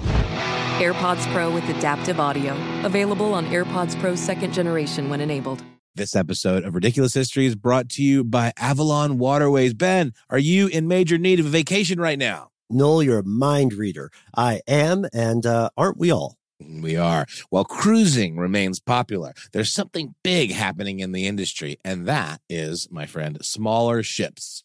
AirPods Pro with adaptive audio. Available on AirPods Pro second generation when enabled. This episode of Ridiculous History is brought to you by Avalon Waterways. Ben, are you in major need of a vacation right now? Noel, you're a mind reader. I am, and uh, aren't we all? We are. While cruising remains popular, there's something big happening in the industry, and that is, my friend, smaller ships.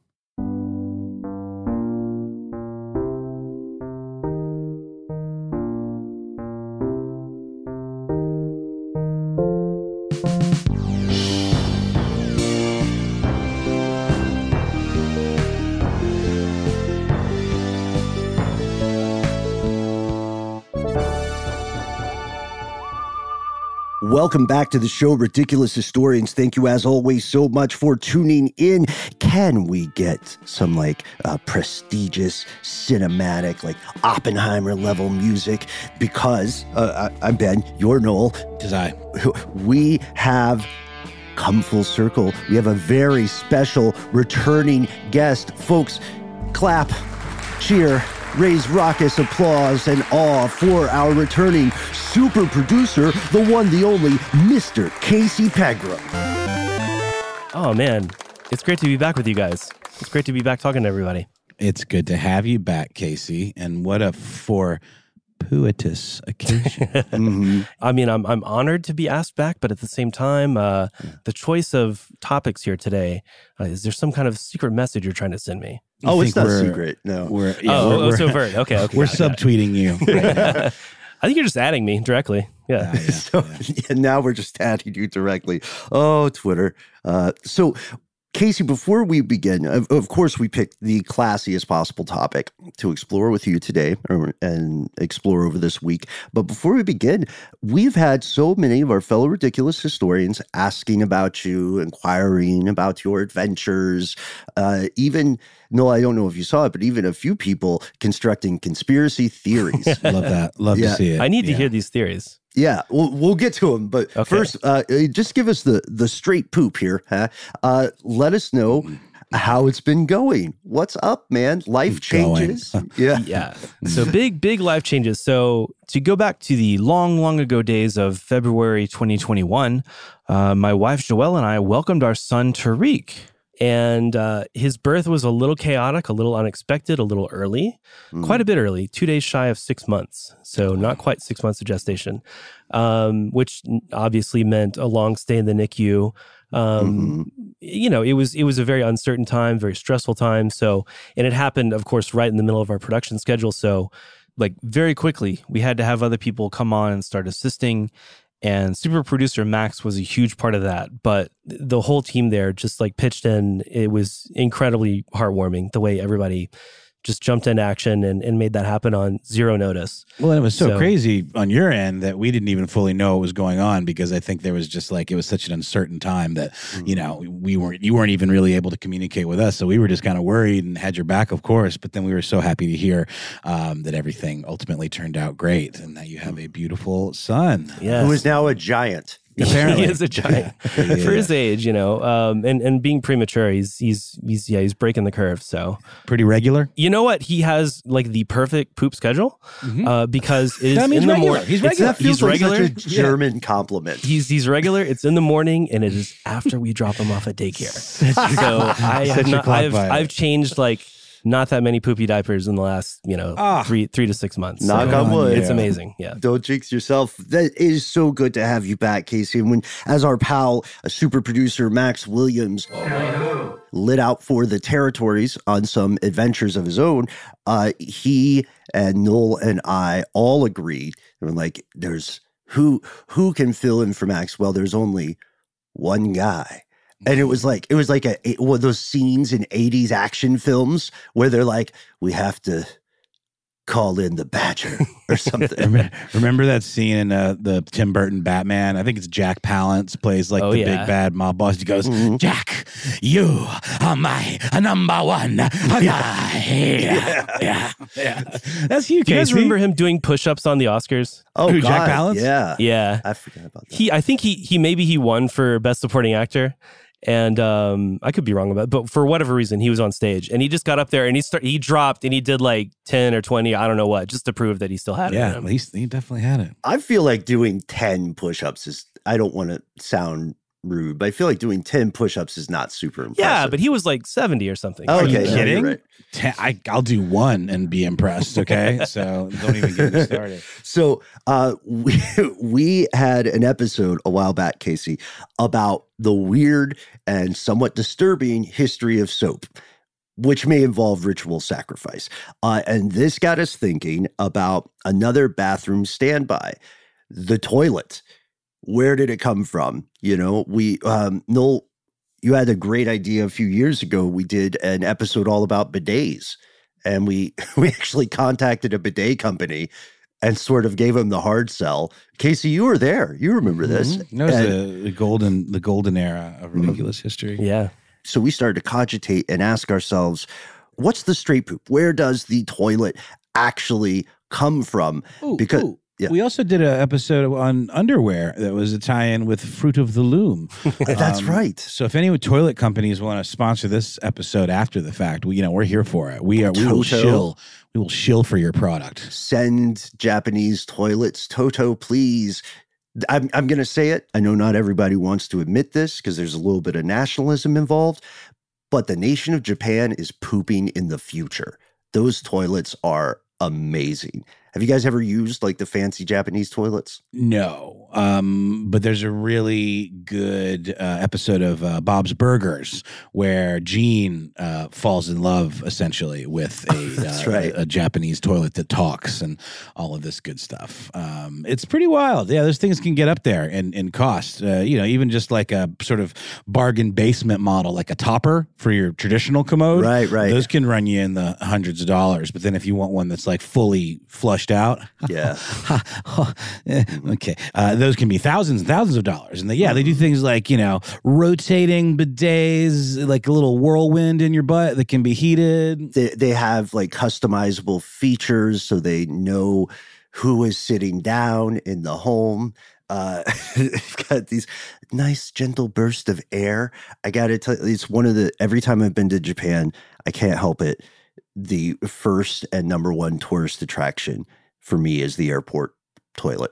Welcome back to the show, Ridiculous Historians. Thank you, as always, so much for tuning in. Can we get some like uh, prestigious, cinematic, like Oppenheimer level music? Because uh, I, I'm Ben, you're Noel. Because I. We have come full circle. We have a very special returning guest. Folks, clap, cheer raise raucous applause and awe for our returning super producer, the one, the only, Mr. Casey Pegram. Oh, man. It's great to be back with you guys. It's great to be back talking to everybody. It's good to have you back, Casey. And what a fortuitous occasion. mm-hmm. I mean, I'm, I'm honored to be asked back, but at the same time, uh, the choice of topics here today uh, is there some kind of secret message you're trying to send me? Oh, it's not secret. No. We're, yeah, oh, we're, oh, we're, so very okay. Okay, we're subtweeting you. I think you're just adding me directly. Yeah. yeah, yeah so yeah, now we're just adding you directly. Oh, Twitter. Uh, so Casey, before we begin, of, of, course, we picked the classiest possible topic to explore with you today or, and explore over this week. But before we begin, we've had so many of our fellow ridiculous historians asking about you, inquiring about your adventures, uh, even. No, I don't know if you saw it, but even a few people constructing conspiracy theories. Love that. Love Yeah. to see it. I need to hear these theories. Yeah, we'll, we'll get to them, but Okay. first, uh, uh, just give us the the straight poop here. Huh? Uh, let us know how it's been going. What's up, man? Life changes. yeah, Yeah. So big, big life changes. So to go back to the long, long ago days of February 2021, uh, my wife Joelle and I welcomed our son Tariq. And uh, his birth was a little chaotic, a little unexpected, a little early, quite a bit early, two days shy of six months. So, not quite six months of gestation, um, which obviously meant a long stay in the NICU. Um, You know, it was it was a very uncertain time, very stressful time. So, and it happened, of course, right in the middle of our production schedule. So, like very quickly, we had to have other people come on and start assisting. And super producer Max was a huge part of that. But the whole team there just like pitched in. It was incredibly heartwarming the way everybody just jumped into action and, and made that happen on zero notice. Well, and it was so, So- crazy on your end that we didn't even fully know what was going on because I think there was just like it was such an uncertain time that you know we weren't you weren't even really able to communicate with us, so we were just kind of worried and had your back, of course. But then we were so happy to hear um, that everything ultimately turned out great and that you have a beautiful son. Yeah. Who is now a giant. Apparently. he is a giant Yeah. for his age, you know, um, and and being premature, he's he's he's yeah he's breaking the curve. So Pretty regular. you know what? He has like the perfect poop schedule uh, because it is That means in the morning. He's It's, that feels He's like regular. such a German compliment. He's he's regular. It's in the morning, and it is after we drop him off at daycare. so I have not, I've. I've changed like not that many poopy diapers in the last you know Ah. three three to six months. Knock So on wood. It's Yeah. amazing. Yeah. Don't jinx yourself. That is so good to have you back, Casey. And when, as our pal, a super producer, Max Williams, lit out for the territories on some adventures of his own, uh, he and Noel and I all agreed. They were like, "There's who who can fill in for Max? Well, there's only one guy." And it was like it was like a one of those scenes in '80s action films where they're like, "We have to call in the Badger" or something. Remember, remember that scene in uh, the Tim Burton Batman? I think it's Jack Palance plays like Oh, the yeah. big bad mob boss. He goes, Mhm. Jack, you are my number one guy. Yeah, yeah, yeah. That's you, Do you guys Casey. remember him doing push-ups on the Oscars? Oh, Who, Jack God, Palance? Yeah. Yeah. I forgot about that. He I think he he maybe he won for best supporting actor. And um, I could be wrong about it, but for whatever reason, he was on stage and he just got up there and he start he dropped and he did like ten or twenty, I don't know what, just to prove that he still had it. Yeah, at least he definitely had it. I feel like doing 10 push ups is, I don't want to sound rude, but I feel like doing 10 push ups is not super impressive. Yeah, but he was like 70 or something. Oh, Are you okay, you're kidding? right. Ten, I, I'll do one and be impressed. Okay, so don't even get me started. So uh, we, we had an episode a while back, Casey, about the weird and somewhat disturbing history of soap, which may involve ritual sacrifice. Uh, and this got us thinking about another bathroom standby, the toilet. Where did it come from? You know, we, um, Noel, you had a great idea a few years ago. We did an episode all about bidets, and we we actually contacted a bidet company and sort of gave him the hard sell. Casey, you were there. You remember this. Mhm. That was And the, the golden the golden era of ridiculous history. Yeah. so we started to cogitate and ask ourselves, what's the straight poop? Where does the toilet actually come from? Ooh, Because- ooh. Yeah. We also did an episode on underwear that was a tie-in with Fruit of the Loom. That's Um, right. So if any toilet companies want to sponsor this episode after the fact, we you know we're here for it. We are we will Toto. shill we will shill for your product. Send Japanese toilets, Toto, please. I'm, I'm going to say it. I know not everybody wants to admit this because there's a little bit of nationalism involved, but the nation of Japan is pooping in the future. Those toilets are amazing. Have you guys ever used like the fancy Japanese toilets? No, um, but there's a really good uh, episode of uh, Bob's Burgers where Gene uh, falls in love essentially with a, uh, right. a, a Japanese toilet that talks and all of this good stuff. Um, it's pretty wild. Yeah, those things can get up there in, in cost. Uh, you know, even just like a sort of bargain basement model, like a topper for your traditional commode. Right, right. Those can run you in the hundreds of dollars. But then if you want one that's like fully flushed out, Yeah. Okay, uh, those can be thousands and thousands of dollars, and they, yeah, they do things like you know rotating bidets, like a little whirlwind in your butt that can be heated. they, they have like customizable features so they know who is sitting down in the home. Uh, got these nice gentle bursts of air. I got to tell you, it's one of the every time I've been to Japan, I can't help it. The first and number one tourist attraction for me is the airport toilet.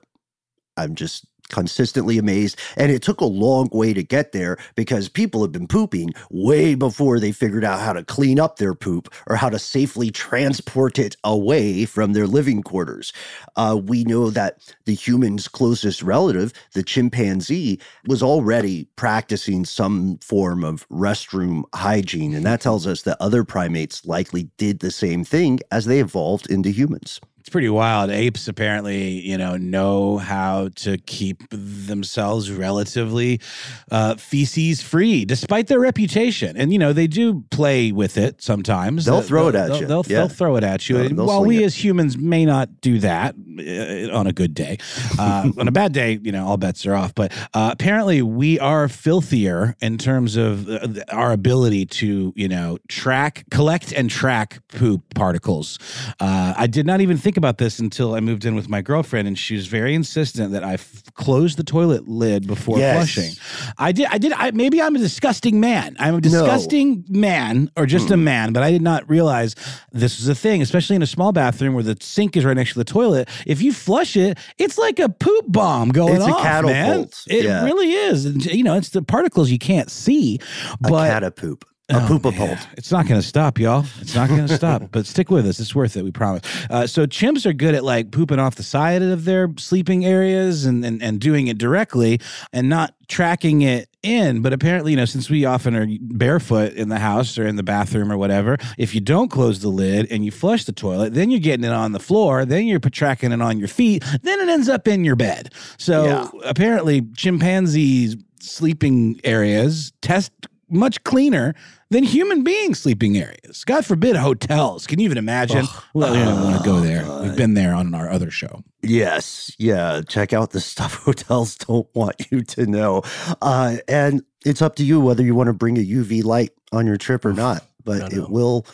I'm just consistently amazed. And it took a long way to get there because people have been pooping way before they figured out how to clean up their poop or how to safely transport it away from their living quarters. Uh, we know that the human's closest relative, the chimpanzee, was already practicing some form of restroom hygiene. And that tells us that other primates likely did the same thing as they evolved into humans. It's pretty wild. Apes apparently, you know, know how to keep themselves relatively uh, feces free, despite their reputation. And you know, they do play with it sometimes. They'll throw it at they'll, you. They'll, Yeah. they'll throw it at you. They'll- they'll while we it. as humans may not do that uh, on a good day, uh, on a bad day, you know, all bets are off. But uh, apparently, we are filthier in terms of uh, our ability to, you know, track, collect, and track poop particles. Uh, I did not even think about this until I moved in with my girlfriend, and she was very insistent that I f- close the toilet lid before Yes. flushing. I did. I did. I, maybe I'm a disgusting man. I'm a disgusting man, or just a Hmm. man. But I did not realize this was a thing, especially in a small bathroom where the sink is right next to the toilet. If you flush it, it's like a poop bomb going It's a off, man. It Yeah. really is. You know, it's the particles you can't see, but. A Oh, poop a man. pult. It's not going to stop, y'all. It's not going to stop. But stick with us. It's worth it. We promise. Uh, so chimps are good at like pooping off the side of their sleeping areas and, and and doing it directly and not tracking it in. But apparently, you know, since we often are barefoot in the house or in the bathroom or whatever, if you don't close the lid and you flush the toilet, then you're getting it on the floor. Then you're tracking it on your feet. Then it ends up in your bed. So Yeah. apparently, chimpanzees sleeping areas test much cleaner than human being sleeping areas. God forbid hotels. Can you even imagine? well, we don't want to go there. We've been there on our other show. Yes. Yeah. Check out the stuff hotels don't want you to know. Uh, and it's up to you whether you want to bring a UV light on your trip or not. But it will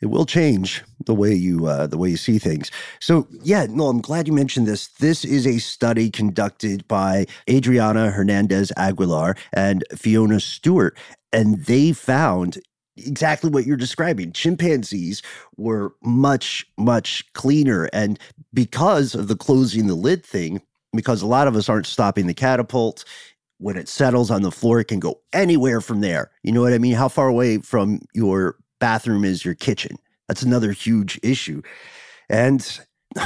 it will change the way you uh, the way you see things. So yeah, no, I'm glad you mentioned this. This is a study conducted by Adriana Hernandez Aguilar and Fiona Stewart, and they found exactly what you're describing. Chimpanzees were much much cleaner, and because of the closing the lid thing, because a lot of us aren't stopping the catapult. When it settles on the floor, it can go anywhere from there. You know what I mean? How far away from your bathroom is your kitchen? That's another huge issue. And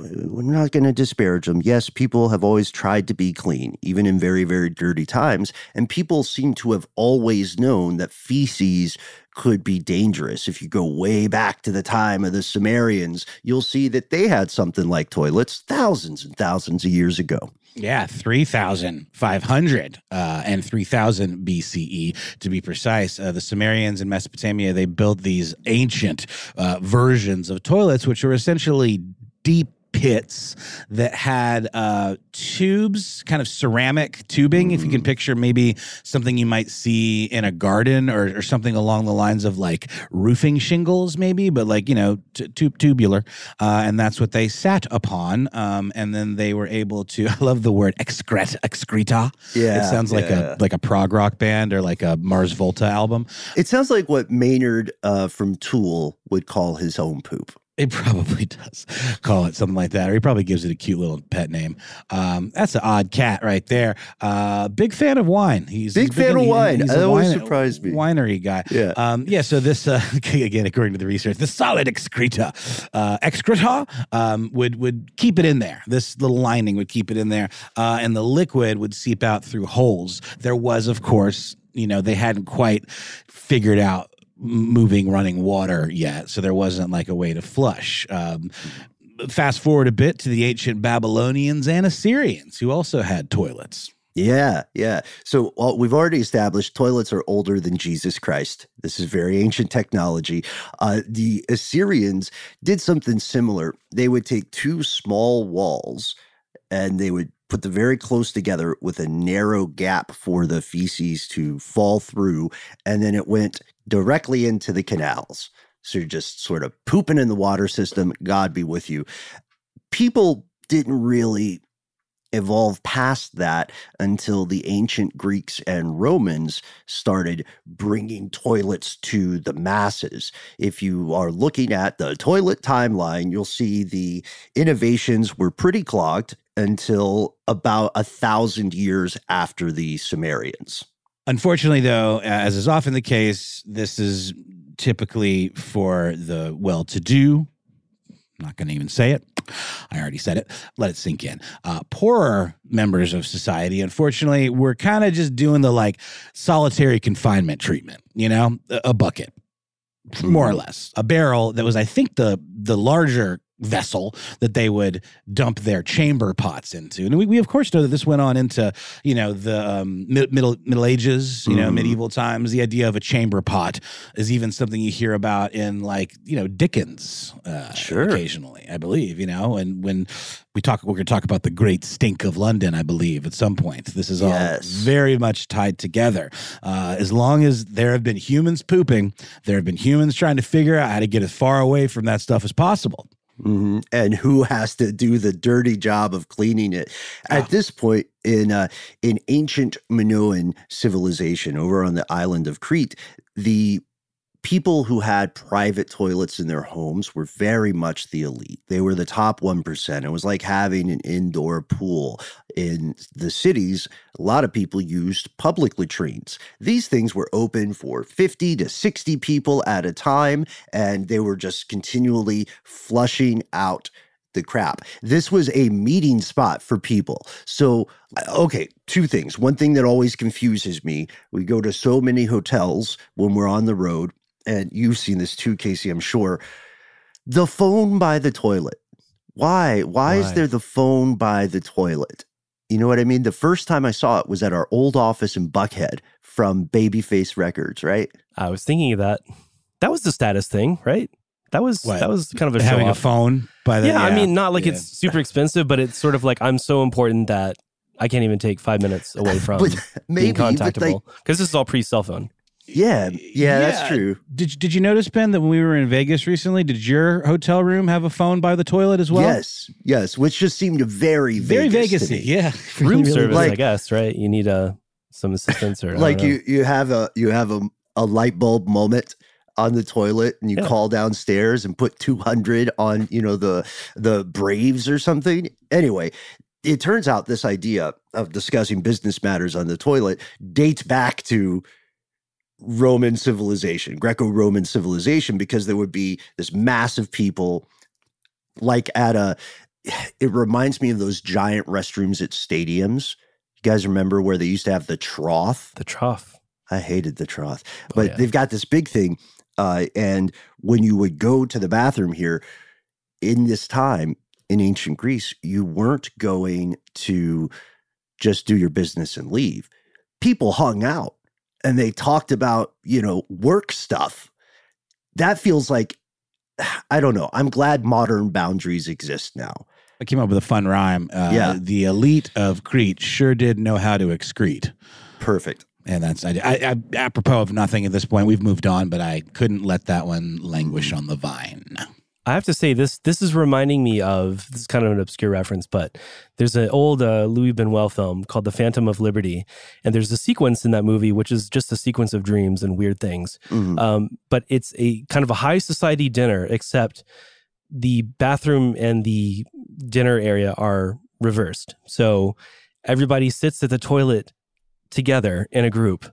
we're not going to disparage them. Yes, people have always tried to be clean, even in very, very dirty times. And people seem to have always known that feces could be dangerous. If you go way back to the time of the Sumerians, you'll see that they had something like toilets thousands and thousands of years ago. Yeah, 3,500 uh, and 3000 BCE to be precise. Uh, the Sumerians in Mesopotamia, they built these ancient uh, versions of toilets, which were essentially deep pits that had uh, tubes, kind of ceramic tubing. If you can picture maybe something you might see in a garden or, or something along the lines of like roofing shingles, maybe, but like, you know, t- tu- tubular. Uh, and that's what they sat upon. Um, and then they were able to, I love the word excret, excreta. Yeah, It sounds like yeah. a like a prog rock band or like a Mars Volta album. It sounds like what Maynard uh, from Tool would call his own poop. It probably does call it something like that, or he probably gives it a cute little pet name. Um, that's an odd cat right there. Uh, big fan of wine. He's Big he's fan of wine. he's That a always wine- surprised me. Winery guy. Yeah. Um, yeah. So this uh, again, according to the research, the solid excreta, uh, excreta um, would would keep it in there. This little lining would keep it in there, uh, and the liquid would seep out through holes. There was, of course, you know, they hadn't quite figured out moving running water yet so there wasn't like a way to flush um, fast forward a bit to the ancient babylonians and assyrians who also had toilets Yeah, yeah. So well, we've already established toilets are older than Jesus Christ. This is very ancient technology. Uh, the Assyrians did something similar. They would take two small walls and they would put them very close together with a narrow gap for the feces to fall through. And then it went directly into the canals. So you're just sort of pooping in the water system. God be with you. People didn't really evolve past that until the ancient Greeks and Romans started bringing toilets to the masses. If you are looking at the toilet timeline, you'll see the innovations were pretty clogged until about a thousand years after the Sumerians. Unfortunately, though, as is often the case, this is typically for the well to do. I'm not going to even say it. I already said it. Let it sink in. Uh, poorer members of society, unfortunately, we're kind of just doing the like solitary confinement treatment, you know, a, a bucket, more or less. A barrel that was, I think, the the larger vessel that they would dump their chamber pots into. And we, we of course know that this went on into, you know, the um, mid- middle middle ages, you know, Mhm. medieval times. The idea of a chamber pot is even something you hear about in like, you know, Dickens uh, Sure. occasionally, I believe, you know, and when we talk we're going to talk about the great stink of London, I believe, at some point. This is all very much tied together. Uh, as long as there have been humans pooping, there have been humans trying to figure out how to get as far away from that stuff as possible. Mhm. And who has to do the dirty job of cleaning it? At Ah. this point in uh, in ancient Minoan civilization over on the island of Crete, the people who had private toilets in their homes were very much the elite. They were the top 1%. It was like having an indoor pool. In the cities, a lot of people used public latrines. These things were open for 50 to 60 people at a time, and they were just continually flushing out the crap. This was a meeting spot for people. So, uh, okay, two things. One thing that always confuses me we go to so many hotels when we're on the road, and you've seen this too, Casey, I'm sure. The phone by the toilet. Why? Why, is there the phone by the toilet? You know what I mean? The first time I saw it was at our old office in Buckhead from Babyface Records, right? I was thinking of that. That was the status thing, right? That was What? that was kind of a show Having a phone by the yeah, I mean, not like yeah. it's super expensive, but it's sort of like I'm so important that I can't even take five minutes away from but maybe, being but contactable like, because this is all pre cell phone. Yeah, yeah, that's true. Did did you notice, Ben, that when we were in Vegas recently, did your hotel room have a phone by the toilet as well? yes, yes, which just seemed very, very Vegas, Vegas. Yeah, Room Really service, like- I guess, right? You need uh, some assistance or like you you have a you have a, a light bulb moment on the toilet and you Yeah. call downstairs and put 200 on you know the the braves or something anyway it turns out this idea of discussing business matters on the toilet dates back to roman civilization greco-roman civilization because there would be this mass of people like at a it reminds me of those giant restrooms at stadiums you guys remember where they used to have the trough the trough. I hated the trough, Oh, but yeah. they've got this big thing. Uh, and when you would go to the bathroom here in this time in ancient Greece, you weren't going to just do your business and leave. People hung out and they talked about, you know, work stuff. That feels like, I don't know. I'm glad modern boundaries exist now. I came up with a fun rhyme. Uh, Yeah. the elite of Crete sure did know how to excrete. Perfect. And that's I, I, I apropos of nothing at this point. We've moved on, but I couldn't let that one languish on the vine. I have to say this this is reminding me of this is kind of an obscure reference, but there's an old uh, Louis Buñuel film called The Phantom of Liberty, and there's a sequence in that movie which is just a sequence of dreams and weird things. Mhm. Um, but it's a kind of a high society dinner, except the bathroom and the dinner area are reversed. So everybody sits at the toilet together in a group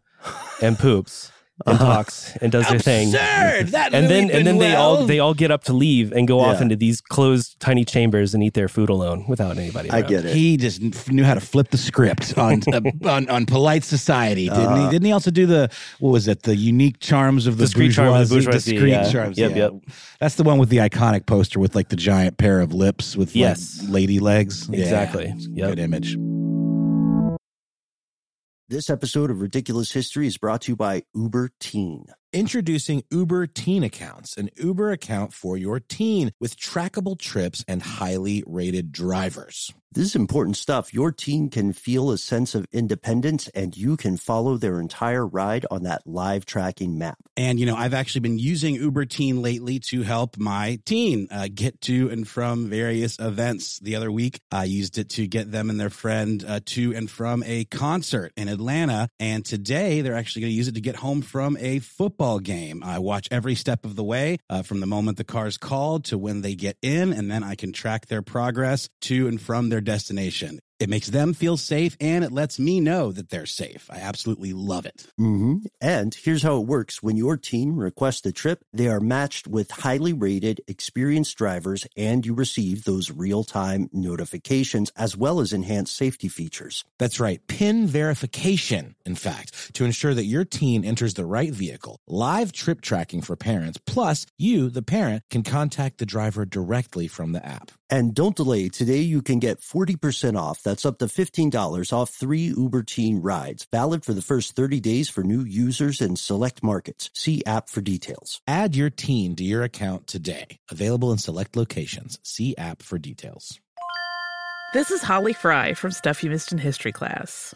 and poops and Uh-huh. talks and does their thing. Absurd! That And then and then they all they all get up to leave and go off into these closed tiny chambers and eat their food alone without anybody. I get it. He just knew how to flip the script on uh, on, on polite society, didn't Uh, he? Didn't he also do the what was it? The unique charms of the Discreet charms of the bourgeoisie? bourgeoisie, Discreet yeah. charms. Yep, yeah. yep. That's the one with the iconic poster with like the giant pair of lips with like, Yes. lady legs. Exactly. it's a Yep. Good image. This episode of Ridiculous History is brought to you by Uber Teen. Introducing Uber Teen Accounts, an Uber account for your teen with trackable trips and highly rated drivers. This is important stuff. Your teen can feel a sense of independence and you can follow their entire ride on that live tracking map. And, you know, I've actually been using Uber Teen lately to help my teen uh, get to and from various events. The other week, I used it to get them and their friend uh, to and from a concert in Atlanta. And today, they're actually going to use it to get home from a football game. I watch every step of the way uh, from the moment the car's called to when they get in, and then I can track their progress to and from their destination. It makes them feel safe and it lets me know that they're safe. I absolutely love it. hmm And here's how it works when your team requests a trip, they are matched with highly rated, experienced drivers, and you receive those real time notifications as well as enhanced safety features. That's right, PIN verification. In fact, to ensure that your teen enters the right vehicle. Live trip tracking for parents, plus you, the parent, can contact the driver directly from the app. And don't delay. Today you can get 40% off. That's up to $15 off three Uber Teen rides. Valid for the first 30 days for new users in select markets. See app for details. Add your teen to your account today. Available in select locations. See app for details. This is Holly Fry from Stuff You Missed in History class.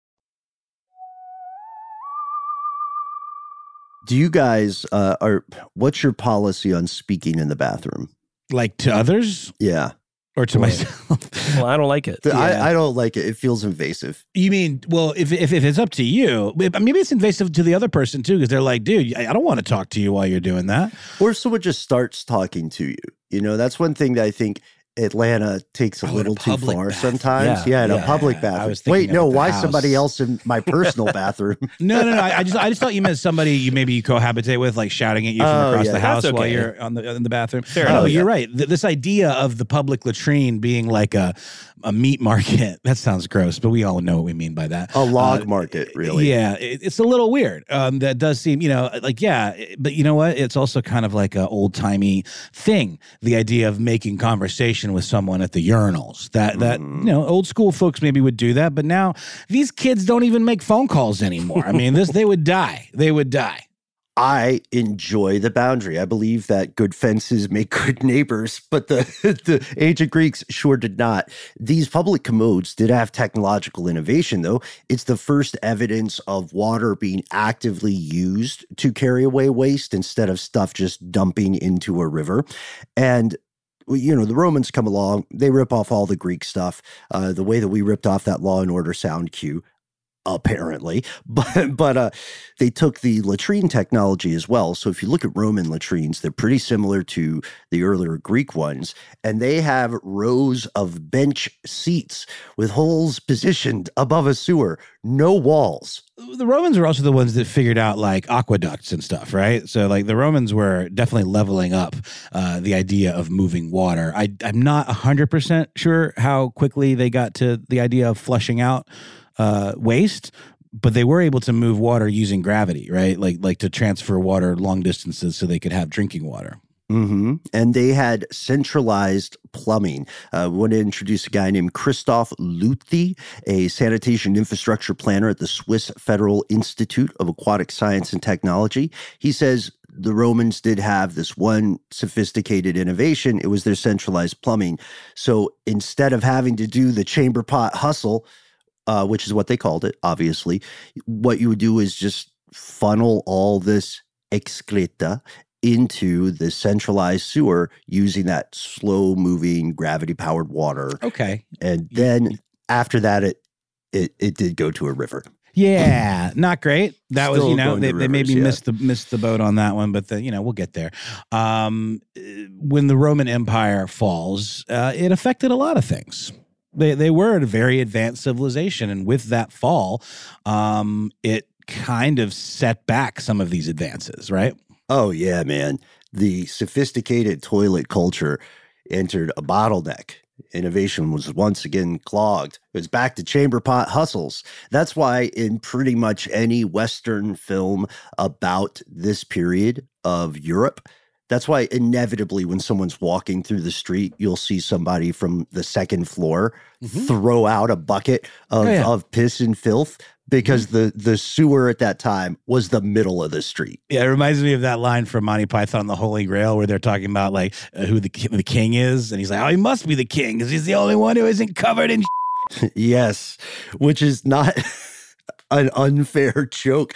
Do you guys uh, are what's your policy on speaking in the bathroom? Like to others? Yeah. Or to Well, myself? Well, I don't like it. I, I don't like it. It feels invasive. You mean, well, if, if, if it's up to you, maybe it's invasive to the other person too, because they're like, dude, I I don't want to talk to you while you're doing that. Or if someone just starts talking to you. You know, that's one thing that I think Atlanta takes a Oh, in a little too far bathroom. sometimes. Yeah, Yeah, in yeah. a public I bathroom. Wait, no, why house. somebody else in my personal bathroom? No, no, no. I, I just, I just thought you meant somebody you maybe you cohabitate with, like shouting at you from Oh, across yeah, the house that's while you're on the in the bathroom. Fair enough. you're right. Th- this idea of the public latrine being like a a meat market that sounds gross, but we all know what we mean by that. A log Uh, market, really. Yeah, it, it's a little weird. Um, that does seem, you know, like yeah, but you know what? It's also kind of like an old timey thing. The idea of making conversation with someone at the urinals. That that Mm-hmm. you know, old school folks maybe would do that, but now these kids don't even make phone calls anymore. I mean, this they would die. They would die. I enjoy the boundary. I believe that good fences make good neighbors, but the, the ancient Greeks sure did not. These public commodes did have technological innovation, though. It's the first evidence of water being actively used to carry away waste instead of stuff just dumping into a river. And you know, the Romans come along, they rip off all the Greek stuff, uh, the way that we ripped off that Law and Order sound cue, apparently. But but uh, they took the latrine technology as well. So if you look at Roman latrines, they're pretty similar to the earlier Greek ones, and they have rows of bench seats with holes positioned above a sewer, no walls. the Romans were also the ones that figured out like aqueducts and stuff, right? So like the Romans were definitely leveling up uh, the idea of moving water. I, I'm not 100% sure how quickly they got to the idea of flushing out uh, waste, but they were able to move water using gravity, right? Like like to transfer water long distances so they could have drinking water. hmm And they had centralized plumbing. Uh, we want to introduce a guy named Christoph Luthi, a sanitation infrastructure planner at the Swiss Federal Institute of Aquatic Science and Technology. He says the Romans did have this one sophisticated innovation. It was their centralized plumbing. So instead of having to do the chamber pot hustle, uh, which is what they called it, obviously, what you would do is just funnel all this excreta into the centralized sewer using that slow moving gravity powered water. Okay. And then after that, it, it, it did go to a river. Yeah, not great. That was, you know, they, they maybe yeah. missed the missed the boat on that one, but the, you know, we'll get there. Um, uh, when the Roman Empire falls, uh, it affected a lot of things. They they were a very advanced civilization, and with that fall, um, it kind of set back some of these advances, right? Oh, yeah, man. The sophisticated toilet culture entered a bottleneck. Innovation was once again clogged. It was back to chamber pot hustles. That's why, in pretty much any Western film about this period of Europe, that's why inevitably when someone's walking through the street, you'll see somebody from the second floor Mhm. throw out a bucket of, Oh, yeah. of piss and filth because the, the sewer at that time was the middle of the street. Yeah, it reminds me of that line from Monty Python, The Holy Grail, where they're talking about like uh, who the the king is, and he's like, "Oh, he must be the king because he's the only one who isn't covered in." yes, which is not an unfair joke.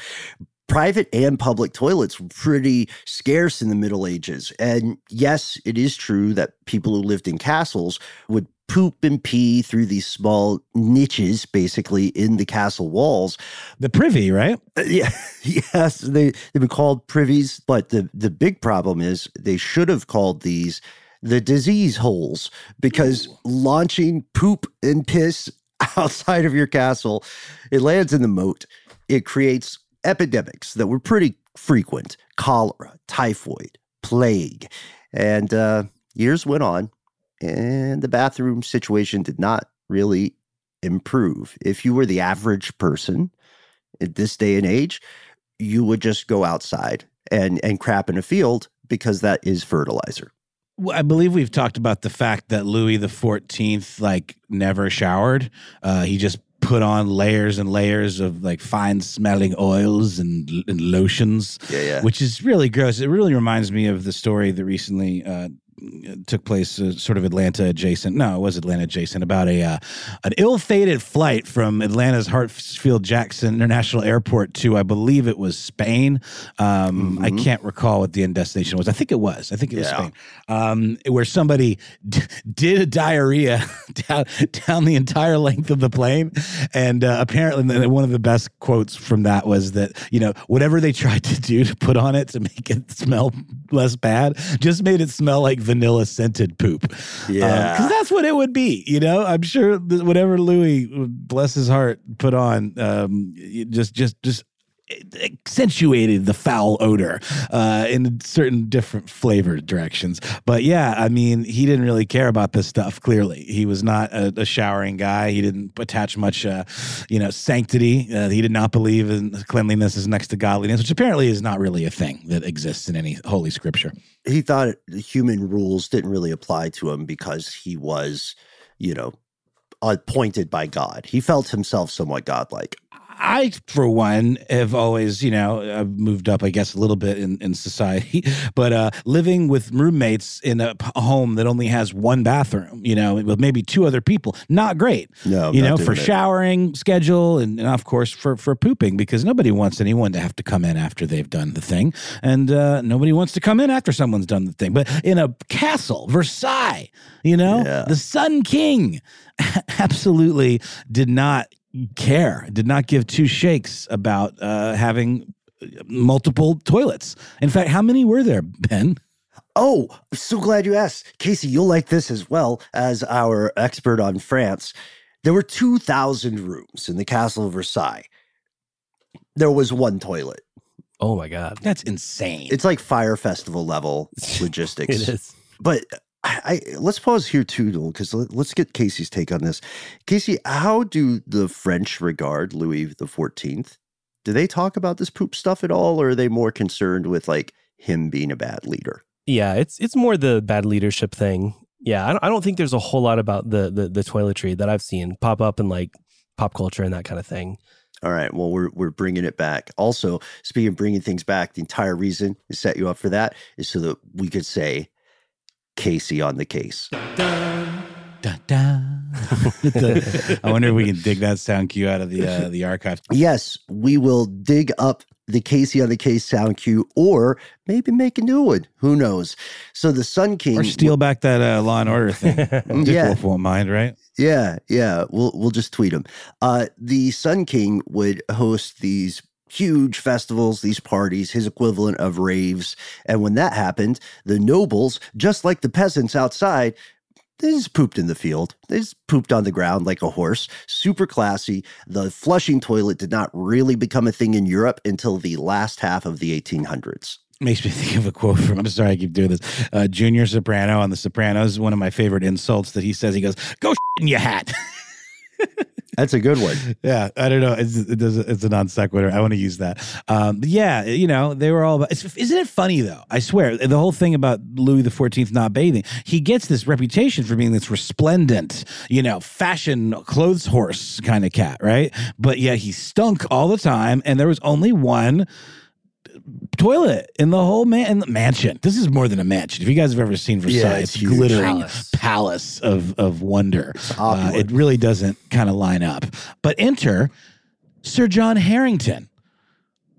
Private and public toilets were pretty scarce in the Middle Ages. And yes, it is true that people who lived in castles would poop and pee through these small niches, basically in the castle walls. The privy, right? Uh, Yeah, yes, they they've been called privies, but the the big problem is they should have called these the disease holes because launching poop and piss outside of your castle, it lands in the moat. It creates epidemics that were pretty frequent: cholera, typhoid, plague, and uh, years went on, and the bathroom situation did not really improve. If you were the average person at this day and age, you would just go outside and and crap in a field because that is fertilizer. I believe we've talked about the fact that Louis the Fourteenth like never showered. Uh, he just put on layers and layers of like fine smelling oils and, and lotions, Yeah, yeah. which is really gross. It really reminds me of the story that recently uh, took place, uh, sort of Atlanta adjacent. No, it was Atlanta adjacent about a uh, an ill-fated flight from Atlanta's Hartsfield Jackson International Airport to, I believe it was Spain. Um, I Mhm. can't recall what the end destination was. I think it was. I think it was Yeah. Spain um, where somebody d- did a diarrhea down, down the entire length of the plane. And uh, apparently, one of the best quotes from that was that, you know, whatever they tried to do to put on it to make it smell less bad just made it smell like vanilla scented poop. Yeah. Because that's what it would be, you know? I'm sure whatever Louis, bless his heart, put on, um, just, just, just accentuated the foul odor uh, in certain different flavor directions. But yeah, I mean, he didn't really care about this stuff. Clearly, he was not a, a showering guy. He didn't attach much, uh, you know, sanctity. Uh, he did not believe in cleanliness is next to godliness, which apparently is not really a thing that exists in any holy scripture. He thought the human rules didn't really apply to him because he was, you know, appointed by God. He felt himself somewhat godlike. I, for one, have always, you know, I've moved up, I guess, a little bit in, in society, but uh, living with roommates in a p- home that only has one bathroom, you know, with maybe two other people, not great. No, you know, for it. showering schedule and, and of course for for pooping because nobody wants anyone to have to come in after they've done the thing, and uh, nobody wants to come in after someone's done the thing. But in a castle, Versailles, you know, Yeah. the Sun King absolutely did not care, did not give two shakes about uh, having multiple toilets. In fact, how many were there, Ben? Oh, I'm so glad you asked. Casey, you'll like this as well as our expert on France. There were 2,000 rooms in the Castle of Versailles. There was one toilet. Oh my god, That's insane. It's like fire festival level logistics. it is. But I, let's pause here too, because let's get Casey's take on this. Casey, how do the French regard Louis the Fourteenth? Do they talk about this poop stuff at all, or are they more concerned with like him being a bad leader? Yeah, it's it's more the bad leadership thing. Yeah, I don't, I don't think there's a whole lot about the, the the toiletry that I've seen pop up in like pop culture and that kind of thing. All right. Well, we're we're bringing it back. Also, speaking of bringing things back, the entire reason to set you up for that is so that we could say Casey on the case. Dun, dun. The- I wonder if we can dig that sound cue out of the uh, the archive. Yes, we will dig up the Casey on the case sound cue, or maybe make a new one. Who knows? So the Sun King, Or steal back that uh, Law and Order thing. Dick Yeah. Wolf won't mind, right? Yeah, yeah. We'll we'll just tweet him. Uh, the Sun King would host these huge festivals, these parties, his equivalent of raves. And when that happened, the nobles, just like the peasants outside, They just pooped in the field. They just pooped on the ground like a horse. Super classy. The flushing toilet did not really become a thing in Europe until the last half of the 1800s. Makes me think of a quote from, I'm sorry I keep doing this, uh, Junior Soprano on The Sopranos. One of my favorite insults that he says, he goes, go in your hat. That's a good one. Yeah, I don't know. It's it's a non sequitur. I want to use that. Um, yeah, you know, they were all about. Isn't it funny though? I swear, the whole thing about Louis the Fourteenth not bathing, he gets this reputation for being this resplendent, you know, fashion clothes horse kind of cat, right? But yeah, he stunk all the time, and there was only one toilet in the whole man in the mansion. This is more than a mansion. If you guys have ever seen Versailles, Yeah, it's it's glittering Palace. palace, of of wonder. Uh, it really doesn't kind of line up. But enter Sir John Harington.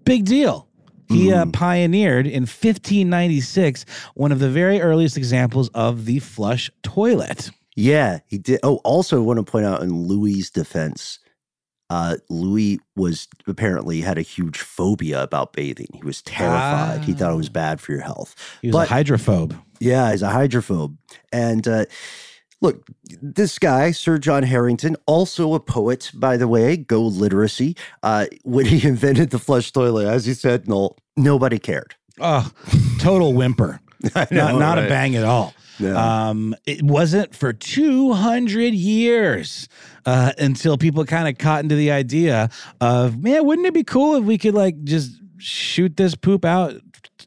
Big deal. He uh, pioneered in 1596 one of the very earliest examples of the flush toilet. Yeah, he did. Oh, also want to point out in Louis' defense, uh, Louis was apparently had a huge phobia about bathing. He was terrified. He thought it was bad for your health. He was But- a hydrophobe. Yeah, he's a hydrophobe. And uh, look, this guy, Sir John Harington, also a poet, by the way, go literacy. Uh, when he invented the flush toilet, as you said, Noel, nobody cared. Oh, total whimper. I not not a bang at all. Yeah. Um, it wasn't for 200 years uh, until people kind of caught into the idea of, man, wouldn't it be cool if we could like just shoot this poop out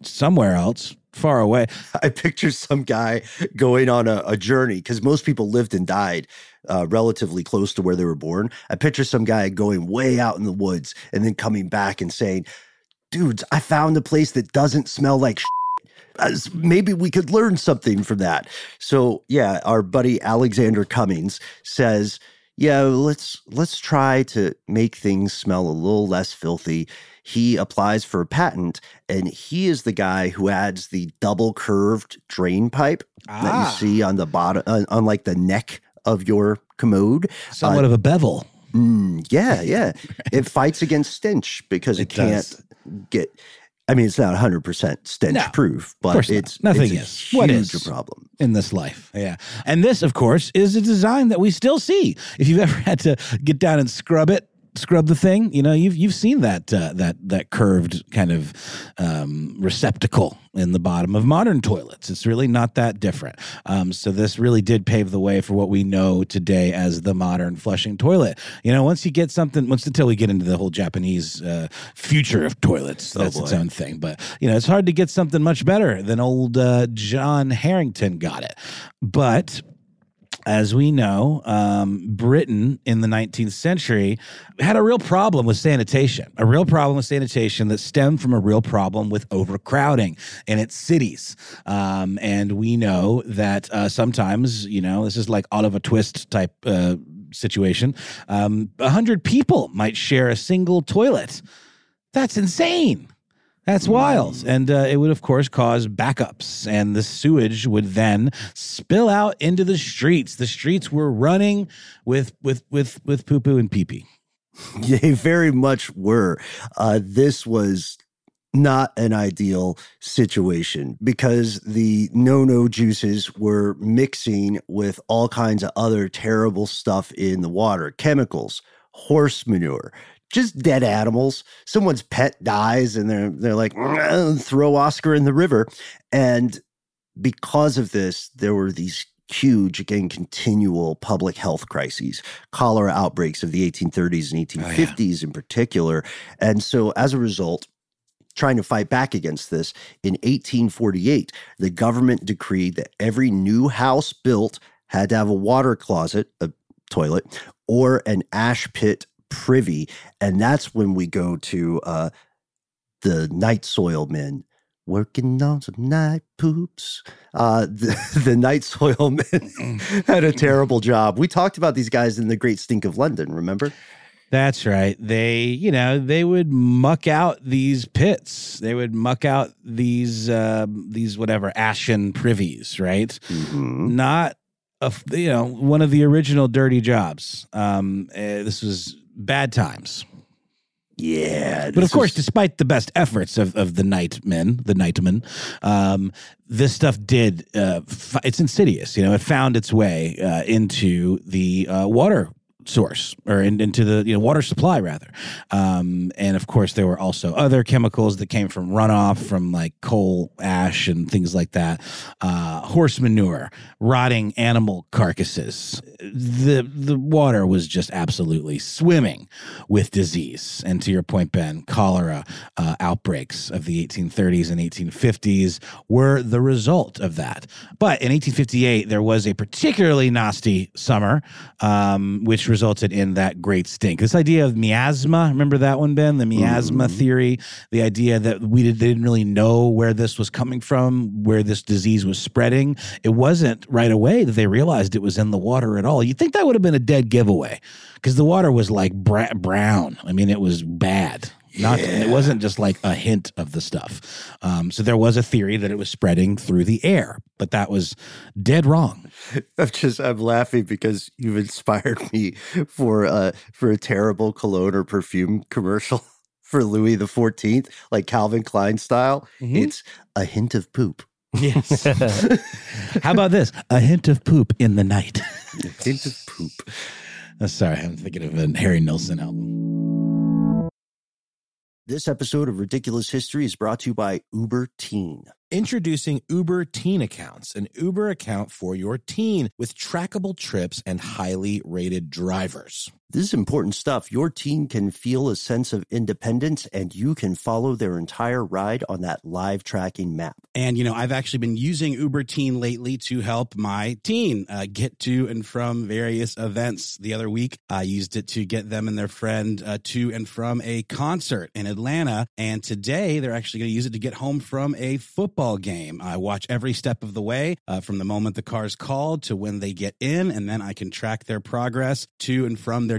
somewhere else, far away? I picture some guy going on a, a journey because most people lived and died uh, relatively close to where they were born. I picture some guy going way out in the woods and then coming back and saying, Dudes, I found a place that doesn't smell like Maybe we could learn something from that. So, yeah, our buddy Alexander Cummings says, yeah, let's let's try to make things smell a little less filthy. He applies for a patent, and he is the guy who adds the double curved drain pipe that Ah. you see on the bottom, on, on like the neck of your commode. Somewhat of a bevel. Mm, yeah, yeah. It fights against stench because it, It can't does. get. I mean, it's not 100% stench No, proof, but course not. it's Nothing it's is. a What is? problem. in this life. Yeah. And this, of course, is a design that we still see. If you've ever had to get down and scrub it, scrub the thing, you know, you've you've seen that uh, that that curved kind of um, receptacle in the bottom of modern toilets. It's really not that different. Um, so this really did pave the way for what we know today as the modern flushing toilet. You know, once you get something, once until we get into the whole Japanese uh, future of toilets, that's its own thing. But you know, it's hard to get something much better than old uh, John Harington got it. But as we know, um, Britain in the 19th century had a real problem with sanitation, a real problem with sanitation that stemmed from a real problem with overcrowding in its cities. Um, and we know that uh, sometimes, you know, this is like Oliver Twist type uh, situation. Um, A hundred people might share a single toilet. That's insane. That's wild. And uh, it would, of course, cause backups, and the sewage would then spill out into the streets. The streets were running with with with with poo poo and pee pee. They very much were. Uh, this was not an ideal situation because the no no juices were mixing with all kinds of other terrible stuff in the water chemicals, horse manure. Just dead animals. Someone's pet dies, and they're they're like, "Mm, throw Oscar in the river. And because of this, there were these huge, again, continual public health crises, cholera outbreaks of the 1830s and 1850s in particular. And so as a result, trying to fight back against this, in 1848, the government decreed that every new house built had to have a water closet, a toilet, or an ash pit privy. And that's when we go to uh, the night soil men working on some night poops. Uh, the, the night soil men had a terrible job. We talked about these guys in the Great Stink of London, remember? That's right. They, you know, they would muck out these pits. They would muck out these, um, these whatever ashen privies, right? Mm-hmm. Not, a, you know, one of the original dirty jobs. Um, uh, this was bad times. Yeah. But of course, is- despite the best efforts of, of the nightmen, the nightmen, um, this stuff did. Uh, f- it's insidious. You know, it found its way uh, into the uh, water source or in, into the you know water supply rather. Um, and of course there were also other chemicals that came from runoff from like coal ash and things like that. Uh, horse manure rotting animal carcasses. The the water was just absolutely swimming with disease. And to your point ben cholera uh, outbreaks of the 1830s and 1850s were the result of that. But in 1858 there was a particularly nasty summer um, which resulted in that great stink. This idea of miasma remember that one ben? The miasma mm-hmm. theory the idea that we did, they didn't really know where this was coming from where this disease was spreading. It wasn't right away that they realized it was in the water at all. You'd think that would have been a dead giveaway because the water was like bra- brown. I mean it was bad not it wasn't just like a hint of the stuff um, so there was a theory that it was spreading through the air but that was dead wrong I'm just I'm laughing because you've inspired me for uh for a terrible cologne or perfume commercial for Louis the Fourteenth, like Calvin Klein style. Mhm. It's a hint of poop. yes how about this a hint of poop in the night A hint of poop. Sorry i'm thinking of a harry nilsson album This episode of Ridiculous History is brought to you by Uber Teen. Introducing Uber Teen Accounts, an Uber account for your teen with trackable trips and highly rated drivers. This is important stuff. Your teen can feel a sense of independence and you can follow their entire ride on that live tracking map. And, you know, I've actually been using Uber Teen lately to help my teen uh, get to and from various events. The other week, I used it to get them and their friend uh, to and from a concert in Atlanta. And today, they're actually going to use it to get home from a football game. I watch every step of the way uh, from the moment the car's called to when they get in, and then I can track their progress to and from their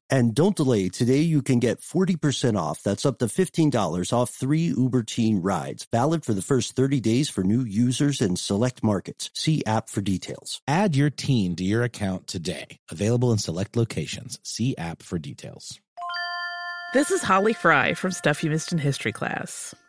And don't delay. Today you can get 40% off. That's up to $15 off three Uber Teen rides. Valid for the first 30 days for new users in select markets. See app for details. Add your teen to your account today. Available in select locations. See app for details. This is Holly Fry from Stuff You Missed in History class.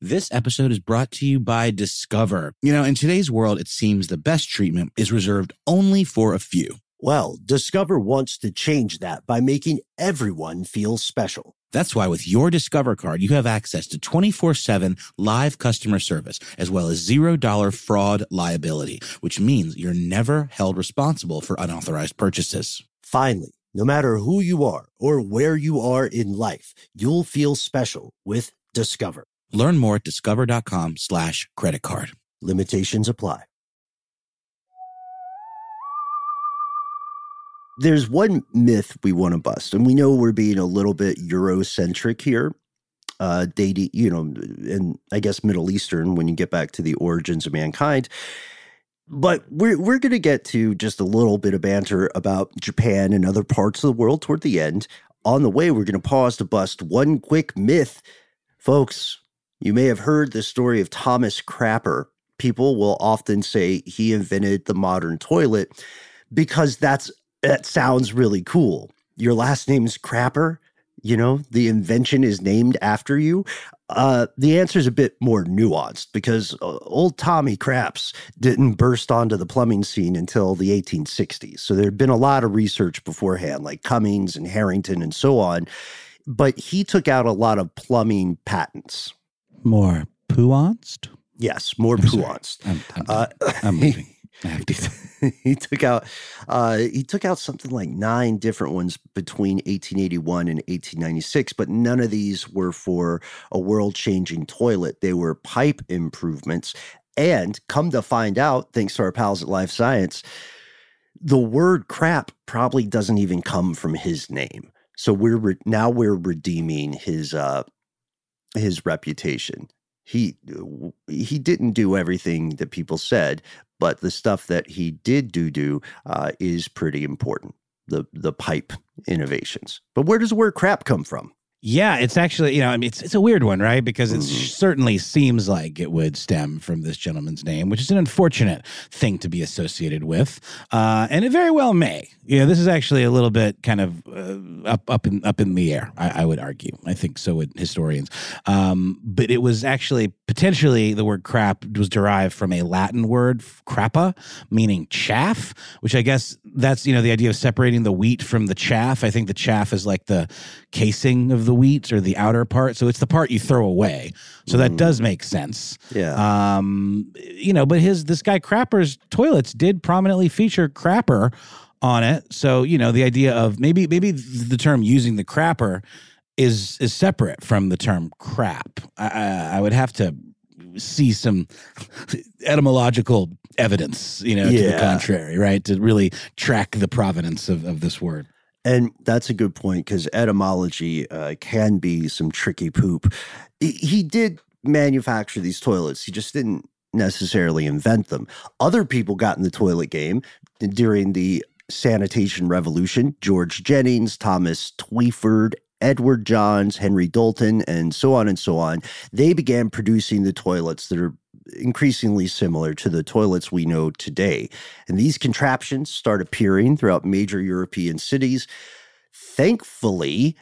This episode is brought to you by Discover. You know, in today's world, it seems the best treatment is reserved only for a few. Well, Discover wants to change that by making everyone feel special. That's why with your Discover card, you have access to 24 7 live customer service, as well as $0 fraud liability, which means you're never held responsible for unauthorized purchases. Finally, no matter who you are or where you are in life, you'll feel special with Discover. Learn more at discover.com slash credit card. Limitations apply. There's one myth we want to bust, and we know we're being a little bit Eurocentric here, uh, dating, you know, and I guess Middle Eastern when you get back to the origins of mankind. But we're we're going to get to just a little bit of banter about Japan and other parts of the world toward the end. On the way, we're going to pause to bust one quick myth, folks. You may have heard the story of Thomas Crapper. People will often say he invented the modern toilet because that's that sounds really cool. Your last name's Crapper, you know, the invention is named after you. Uh, the answer is a bit more nuanced because uh, old Tommy Craps didn't burst onto the plumbing scene until the 1860s. So there had been a lot of research beforehand, like Cummings and Harington and so on. But he took out a lot of plumbing patents. More puanced? Yes, more I'm. I'm, I'm, Uh, I'm moving. I he took out uh, he took out something like nine different ones between 1881 and 1896 but none of these were for a world-changing toilet they were pipe improvements and come to find out thanks to our pals at Live Science the word crap probably doesn't even come from his name so we're re- now we're redeeming his uh his reputation. He he didn't do everything that people said but the stuff that he did do do uh, is pretty important. The the pipe innovations. But where does the word crap come from Yeah, it's actually, you know, I mean, it's, it's a weird one, right? Because it Mhm. certainly seems like it would stem from this gentleman's name, which is an unfortunate thing to be associated with. Uh, and it very well may. You know, this is actually a little bit kind of uh, up, up, in, up in the air, I, I would argue. I think so would historians. Um, but it was actually potentially the word crap was derived from a Latin word, crappa, meaning chaff, which I guess that's, you know, the idea of separating the wheat from the chaff. I think the chaff is like the casing of the wheat or the outer part. So it's the part you throw away. So that Mm. does make sense. yeah Um, you know, but his this guy Crapper's toilets did prominently feature crapper on it. So, you know, the idea of maybe maybe the term using the crapper is is separate from the term crap. I, I, I would have to see some etymological evidence, you know, to the contrary, right? To really track the provenance of, of this word. And that's a good point because etymology uh, can be some tricky poop. He, did manufacture these toilets, he just didn't necessarily invent them. Other people got in the toilet game during the sanitation revolution George Jennings, Thomas Twyford. Edward Johns, Henry Doulton, and so on and so on. They began producing the toilets that are increasingly similar to the toilets we know today. And these contraptions start appearing throughout major European cities. Thankfully,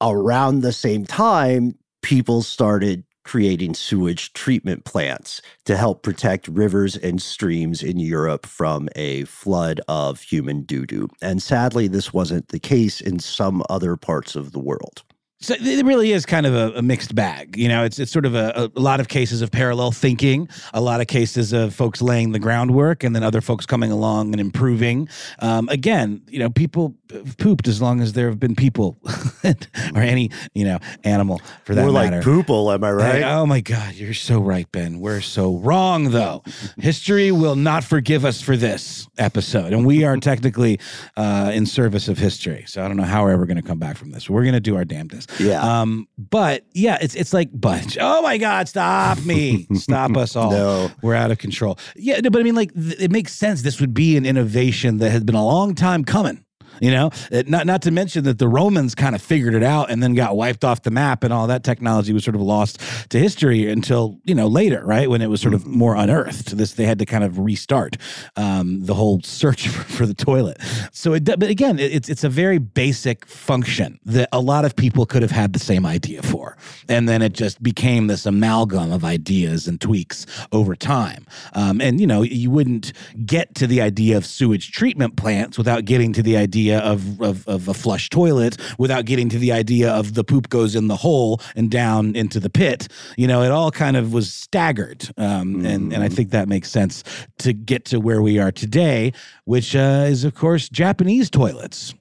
around the same time, people started creating sewage treatment plants to help protect rivers and streams in Europe from a flood of human doo doo. And sadly, this wasn't the case in some other parts of the world. So it really is kind of a, a mixed bag. You know, it's it's sort of a, a lot of cases of parallel thinking, a lot of cases of folks laying the groundwork, and then other folks coming along and improving. Um, again, you know, people pooped as long as there have been people, or any you know animal for that More matter. like poople, am I right? Oh my God, you're so right, Ben. We're so wrong, though. History will not forgive us for this episode, and we are technically uh, in service of history. So I don't know how we're ever going to come back from this. We're going to do our damnedest. Yeah. Um. But yeah, it's it's like, but oh my God, stop me, stop us all. No. We're out of control. Yeah, no, but I mean, like, th- it makes sense. This would be an innovation that has been a long time coming. You know, It- not not to mention that the Romans kind of figured it out and then got wiped off the map, and all that technology was sort of lost to history until you know later, right when it was sort of more unearthed. This they had to kind of restart um, the whole search for, for the toilet. So, it, but again, it- it's it's a very basic function that a lot of people could have had the same idea for, and then it just became this amalgam of ideas and tweaks over time. Um, and you know, you wouldn't get to the idea of sewage treatment plants without getting to the idea of, of, of a flush toilet, without getting to the idea of the poop goes in the hole and down into the pit. You know, it all kind of was staggered. Um, and, and I think that makes sense to get to where we are today, which uh, is, of course, Japanese toilets.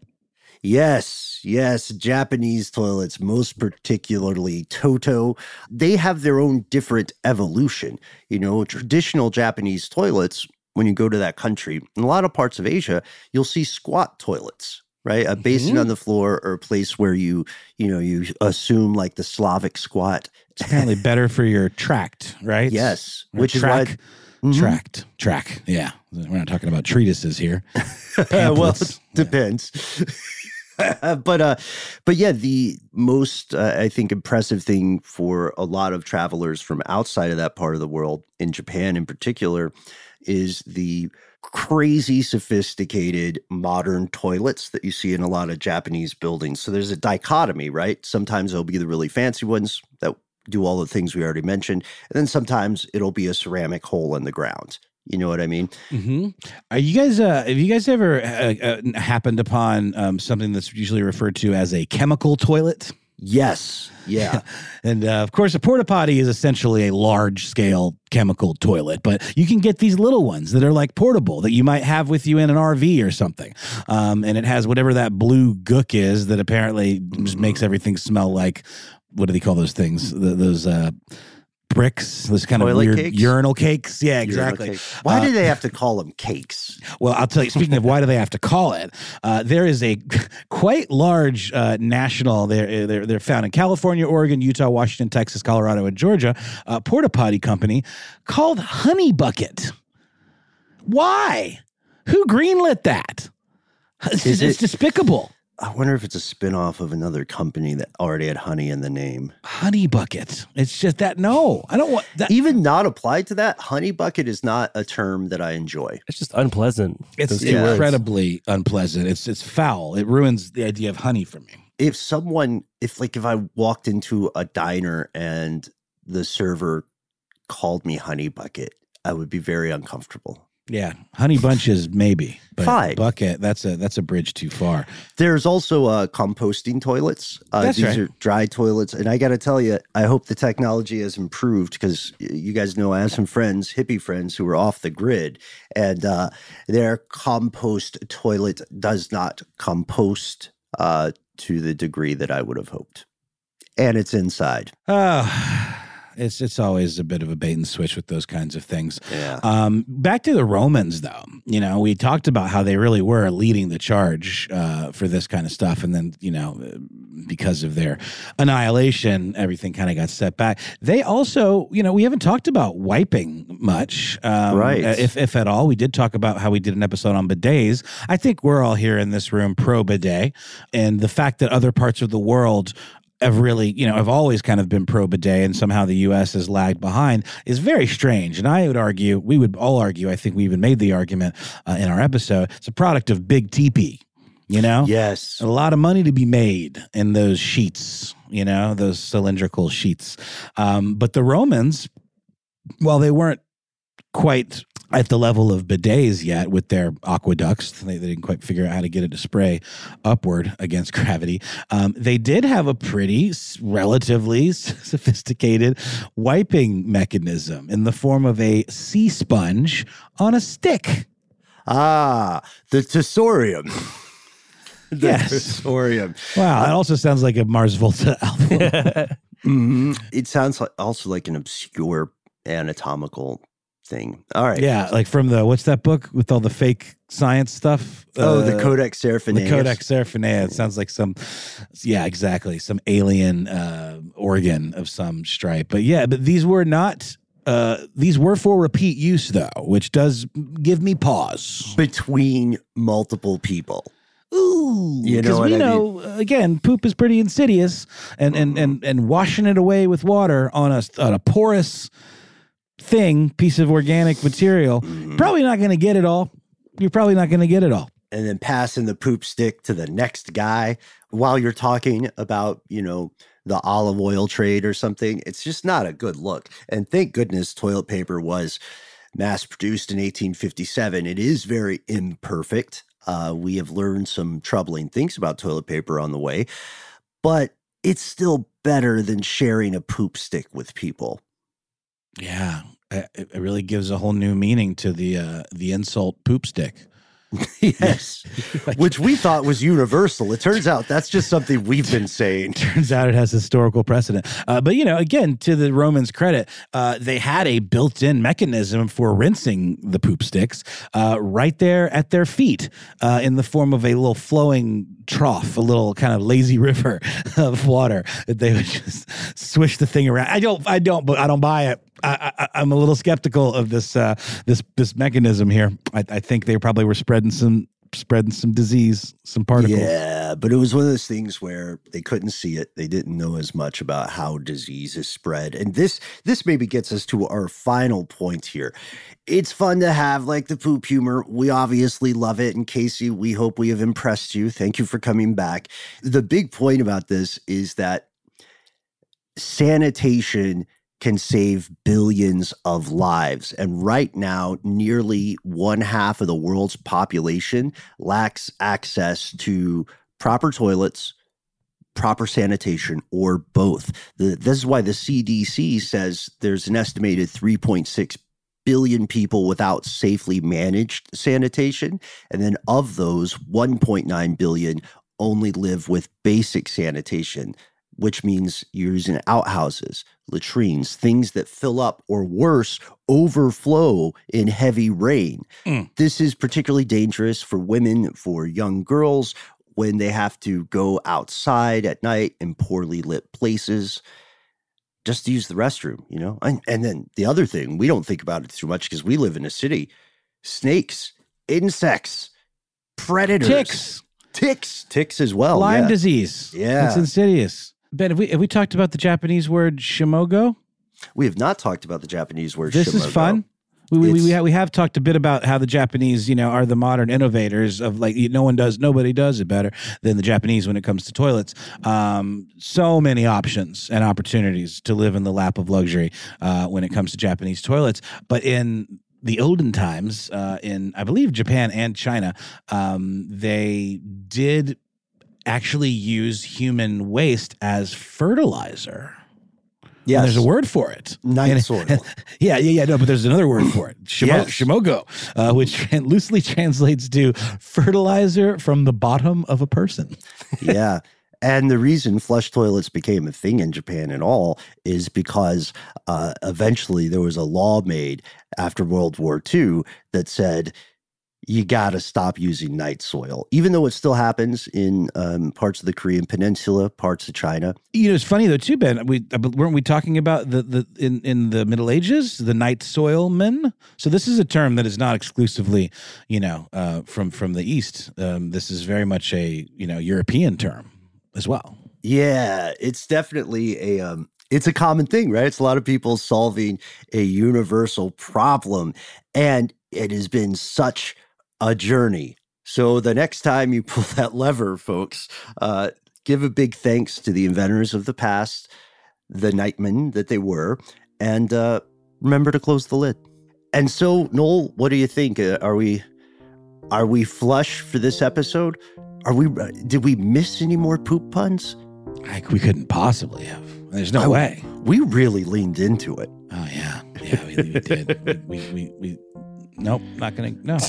Yes, yes, Japanese toilets, most particularly Toto, they have their own different evolution. You know, traditional Japanese toilets, when you go to that country, in a lot of parts of Asia, you'll see squat toilets, right? A basin Mhm. on the floor or a place where you, you know, you assume like the Slavic squat. It's apparently better for your tract, right? Yes, Or which track, is why Mhm. tract, track. Yeah, we're not talking about treatises here. well, it depends. but uh, but yeah, the most uh, I think impressive thing for a lot of travelers from outside of that part of the world, in Japan in particular, is the crazy sophisticated modern toilets that you see in a lot of Japanese buildings. So there's a dichotomy, right? Sometimes they'll be the really fancy ones that do all the things we already mentioned, and then sometimes it'll be a ceramic hole in the ground. You know what I mean? Mm-hmm. Are you guys? Uh, have you guys ever uh, uh, happened upon um, something that's usually referred to as a chemical toilet? Yes. Yeah. and uh, of course, a porta potty is essentially a large scale chemical toilet, but you can get these little ones that are like portable that you might have with you in an RV or something. Um, and it has whatever that blue gook is that apparently just makes everything smell like what do they call those things? The, those uh, bricks, this kind Toilet of weird cakes? urinal cakes. Yeah, exactly. cakes. Why Uh, do they have to call them cakes? well, I'll tell you. Speaking of why do they have to call it, uh, there is a quite large uh, national. They're, they're they're found in California, Oregon, Utah, Washington, Texas, Colorado, and Georgia. Uh, porta potty company called Honey Bucket. Why? Who greenlit that? It's, Is it's despicable. I wonder if it's a spin-off of another company that already had honey in the name. Honey Bucket. It's just that. No, I don't want that. Even not applied to that, honey bucket is not a term that I enjoy. It's just unpleasant. It's Those two words. incredibly unpleasant. It's it's foul. It ruins the idea of honey for me. If someone, if like if I walked into a diner and the server called me honey bucket, I would be very uncomfortable. Yeah, honey bunches maybe, but Fine. bucket that's a that's a bridge too far. There's also uh, composting toilets. Uh, That's these right. are dry toilets, and I got to tell you, I hope the technology has improved because you guys know I have some friends, hippie friends, who are off the grid, and uh, their compost toilet does not compost uh, to the degree that I would have hoped, and it's inside. Uh, it's it's always a bit of a bait and switch with those kinds of things. Yeah. Um, back to the Romans, though. You know, we talked about how they really were leading the charge uh, for this kind of stuff, and then you know, because of their annihilation, everything kind of got set back. They also, you know, we haven't talked about wiping much, um, Right. If if at all, we did talk about how we did an episode on bidets. I think we're all here in this room pro bidet, and the fact that other parts of the world have really, you know, have always kind of been pro bidet and somehow the US has lagged behind is very strange. And I would argue, we would all argue, I think we even made the argument uh, in our episode, it's a product of big TP, you know? Yes. A lot of money to be made in those sheets, you know, those cylindrical sheets. Um, but the Romans, while they weren't quite at the level of bidets yet with their aqueducts. They, they didn't quite figure out how to get it to spray upward against gravity. Um, they did have a pretty relatively sophisticated wiping mechanism in the form of a sea sponge on a stick. Ah, the tersorium. the Yes. tersorium. Wow, that also sounds like a Mars Volta album. Mhm. It sounds like also like an obscure anatomical thing. All right. yeah, like from the what's that book with all the fake science stuff? Oh, the Uh, Codex Seraphinianus. The Codex Seraphinae. It sounds like some, yeah, exactly, some alien uh, organ of some stripe. But yeah, but these were not. Uh, these were for repeat use, though, which does give me pause. between multiple people. Ooh, You know we I know again, poop is pretty insidious, and and and and washing it away with water on a on a porous thing, piece of organic material, Mm-hmm. probably not going to get it all. You're probably not going to get it all. and then passing the poop stick to the next guy while you're talking about, you know, the olive oil trade or something. It's just not a good look. And thank goodness toilet paper was mass produced in 1857. It is very imperfect. Uh, we have learned some troubling things about toilet paper on the way, but it's still better than sharing a poop stick with people. Yeah, it, it really gives a whole new meaning to the uh, the insult poop stick. yes. Which we thought was universal. It turns out that's just something we've been saying. Turns out it has historical precedent. Uh, but you know, again, to the Romans' credit, uh, they had a built-in mechanism for rinsing the poop sticks uh, right there at their feet, uh, in the form of a little flowing trough, a little kind of lazy river of water that they would just swish the thing around. I don't, I don't, but I don't buy it. I, I'm a little skeptical of this uh, this this mechanism here. I, I think they probably were spreading some spreading some disease, some particles. Yeah, but it was one of those things where they couldn't see it. They didn't know as much about how disease is spread. And this this maybe gets us to our final point here. It's fun to have like the poop humor. We obviously love it. And Casey, we hope we have impressed you. Thank you for coming back. The big point about this is that sanitation can save billions of lives. And right now, nearly one half of the world's population lacks access to proper toilets, proper sanitation, or both. The, this is why the CDC says there's an estimated 3.6 billion people without safely managed sanitation. And then of those, 1.9 billion only live with basic sanitation which means you're using outhouses, latrines, things that fill up or worse, overflow in heavy rain. Mm. This is particularly dangerous for women, for young girls when they have to go outside at night in poorly lit places just to use the restroom, you know? And, and then the other thing, we don't think about it too much because we live in a city snakes, insects, predators. Ticks. Ticks, ticks as well. Lyme yeah. disease. Yeah. It's insidious. Ben, have we have we talked about the Japanese word shimogo? We have not talked about the Japanese word. This shimogo. is fun. We, we, we, have, we have talked a bit about how the Japanese, you know, are the modern innovators of like no one does, nobody does it better than the Japanese when it comes to toilets. Um, so many options and opportunities to live in the lap of luxury uh, when it comes to Japanese toilets. But in the olden times, uh, in I believe Japan and China, um, they did actually use human waste as fertilizer. Yeah, there's a word for it. Night soil. yeah, yeah, yeah. No, but there's another word for it. Shimo, yes. Shimogo, uh, which loosely translates to fertilizer from the bottom of a person. yeah. And the reason flush toilets became a thing in Japan and all is because uh, eventually there was a law made after World War II that said you got to stop using night soil, even though it still happens in um, parts of the Korean Peninsula, parts of China. You know, it's funny though too, Ben. We uh, weren't we talking about the the in in the Middle Ages the night soil men? So this is a term that is not exclusively, you know, uh, from from the East. Um, this is very much a you know European term as well. Yeah, it's definitely a um, it's a common thing, right? It's a lot of people solving a universal problem, and it has been such a journey. So the next time you pull that lever, folks, uh, give a big thanks to the inventors of the past, the nightmen that they were, and uh, remember to close the lid. And so, Noel, what do you think? Uh, are we are we flush for this episode? Are we? Uh, did we miss any more poop puns? Like we couldn't possibly have. There's no I, way. We really leaned into it. Oh yeah, yeah, we, we did. we, we, we, we, nope, not gonna. No.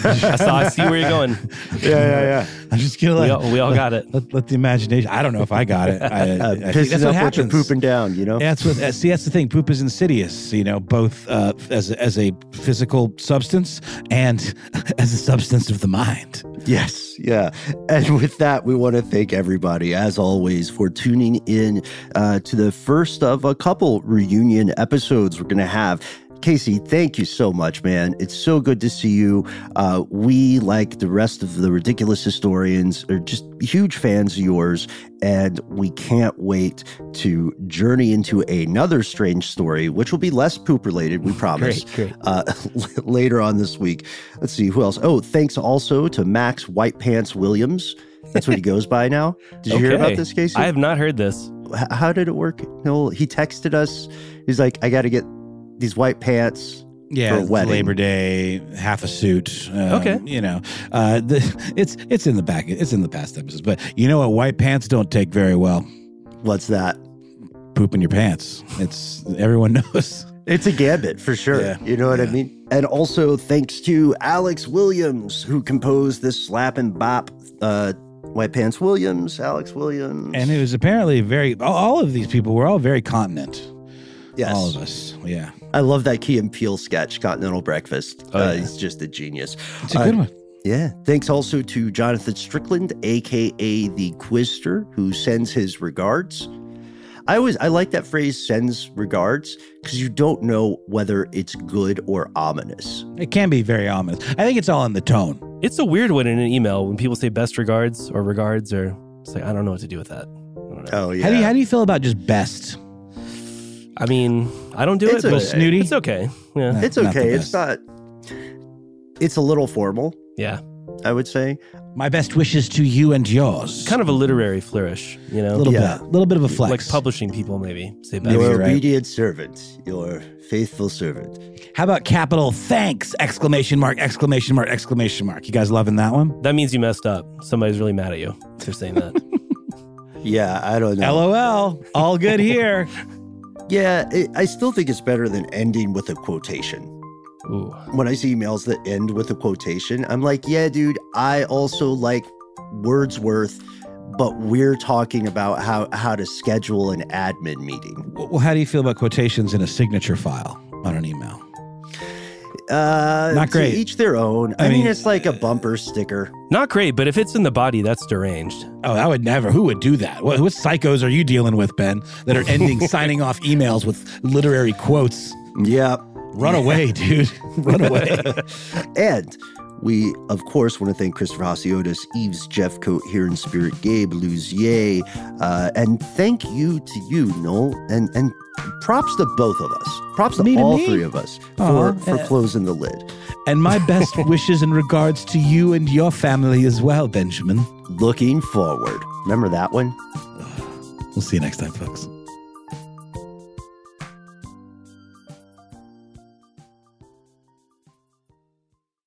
I saw. I see where you're going. Yeah, yeah, yeah. I'm just gonna let we all, we all got it. Let, let, the imagination. I don't know if I got it. I, uh, I think that's what happens. pooping down. You know. Yeah, that's what. See, that's the thing. Poop is insidious. You know, both uh, as as a physical substance and as a substance of the mind. Yes. Yeah. And with that, we want to thank everybody, as always, for tuning in uh, to the first of a couple reunion episodes we're going to have. Casey, thank you so much, man. It's so good to see you. Uh, we, like the rest of the ridiculous historians, are just huge fans of yours, and we can't wait to journey into another strange story, which will be less poop related, we promise. great, great. Uh, later on this week. Let's see who else. Oh, thanks also to Max White Pants Williams. That's what he goes by now. Did you okay. hear about this, Casey? I have not heard this. How did it work? No, he texted us. He's like, I got to get these white pants. Yeah, for wedding. Labor Day, half a suit. Um, okay, you know, uh, the, it's it's in the back. It's in the past episodes, but you know what? White pants don't take very well. What's that? Poop in your pants. It's everyone knows. It's a gambit for sure. Yeah, you know what yeah. I mean? And also thanks to Alex Williams, who composed this slap and bop uh, White Pants Williams, Alex Williams. And it was apparently very, all of these people were all very continent. Yes. All of us. Yeah. I love that Key and Peele sketch, Continental Breakfast. Oh, uh, He's just a genius. It's a good uh, one. Yeah. Thanks also to Jonathan Strickland, aka the Quizster, who sends his regards. I always I like that phrase sends regards because you don't know whether it's good or ominous. It can be very ominous. I think it's all in the tone. It's a weird one in an email when people say best regards or regards or it's like I don't know what to do with that. I don't know. Oh yeah. How do you how do you feel about just best? I mean, I don't do It's it, a but snooty? It's okay. Yeah. it's Not okay. It's not. It's a little formal, Yeah. I would say. My best wishes to you and yours. Kind of a literary flourish, you know? a little Yeah. bit, a little bit of a flex. Like publishing people maybe say best. Your right. obedient servant, your faithful servant. How about capital thanks! Exclamation mark! Exclamation mark! Exclamation mark! You guys loving that one? That means you messed up. Somebody's really mad at you for saying that. Yeah, I don't know. LOL. All good here. Yeah, it, I still think it's better than ending with a quotation. Ooh. When I see emails that end with a quotation, I'm like, yeah, dude, I also like Wordsworth, but we're talking about how, how to schedule an admin meeting. well, how do you feel about quotations in a signature file on an email? Uh, Not to great. each their own. I, I mean, mean, it's like a bumper sticker. Not great, but if it's in the body, that's deranged. Oh, I would never. Who would do that? What, what psychos are you dealing with, Ben, that are ending signing off emails with literary quotes? Yeah. Run away, dude. Run away. And we, of course, want to thank Christopher Hasiotis, Eve's Jeffcoat here in spirit, Gabe Luzier, uh, and thank you to you, Noel, and and props to both of us. Props to Me all three of us for, for uh, closing the lid. and my best wishes and regards to you and your family as well, Benjamin. Looking forward. Remember that one? We'll see you next time, folks.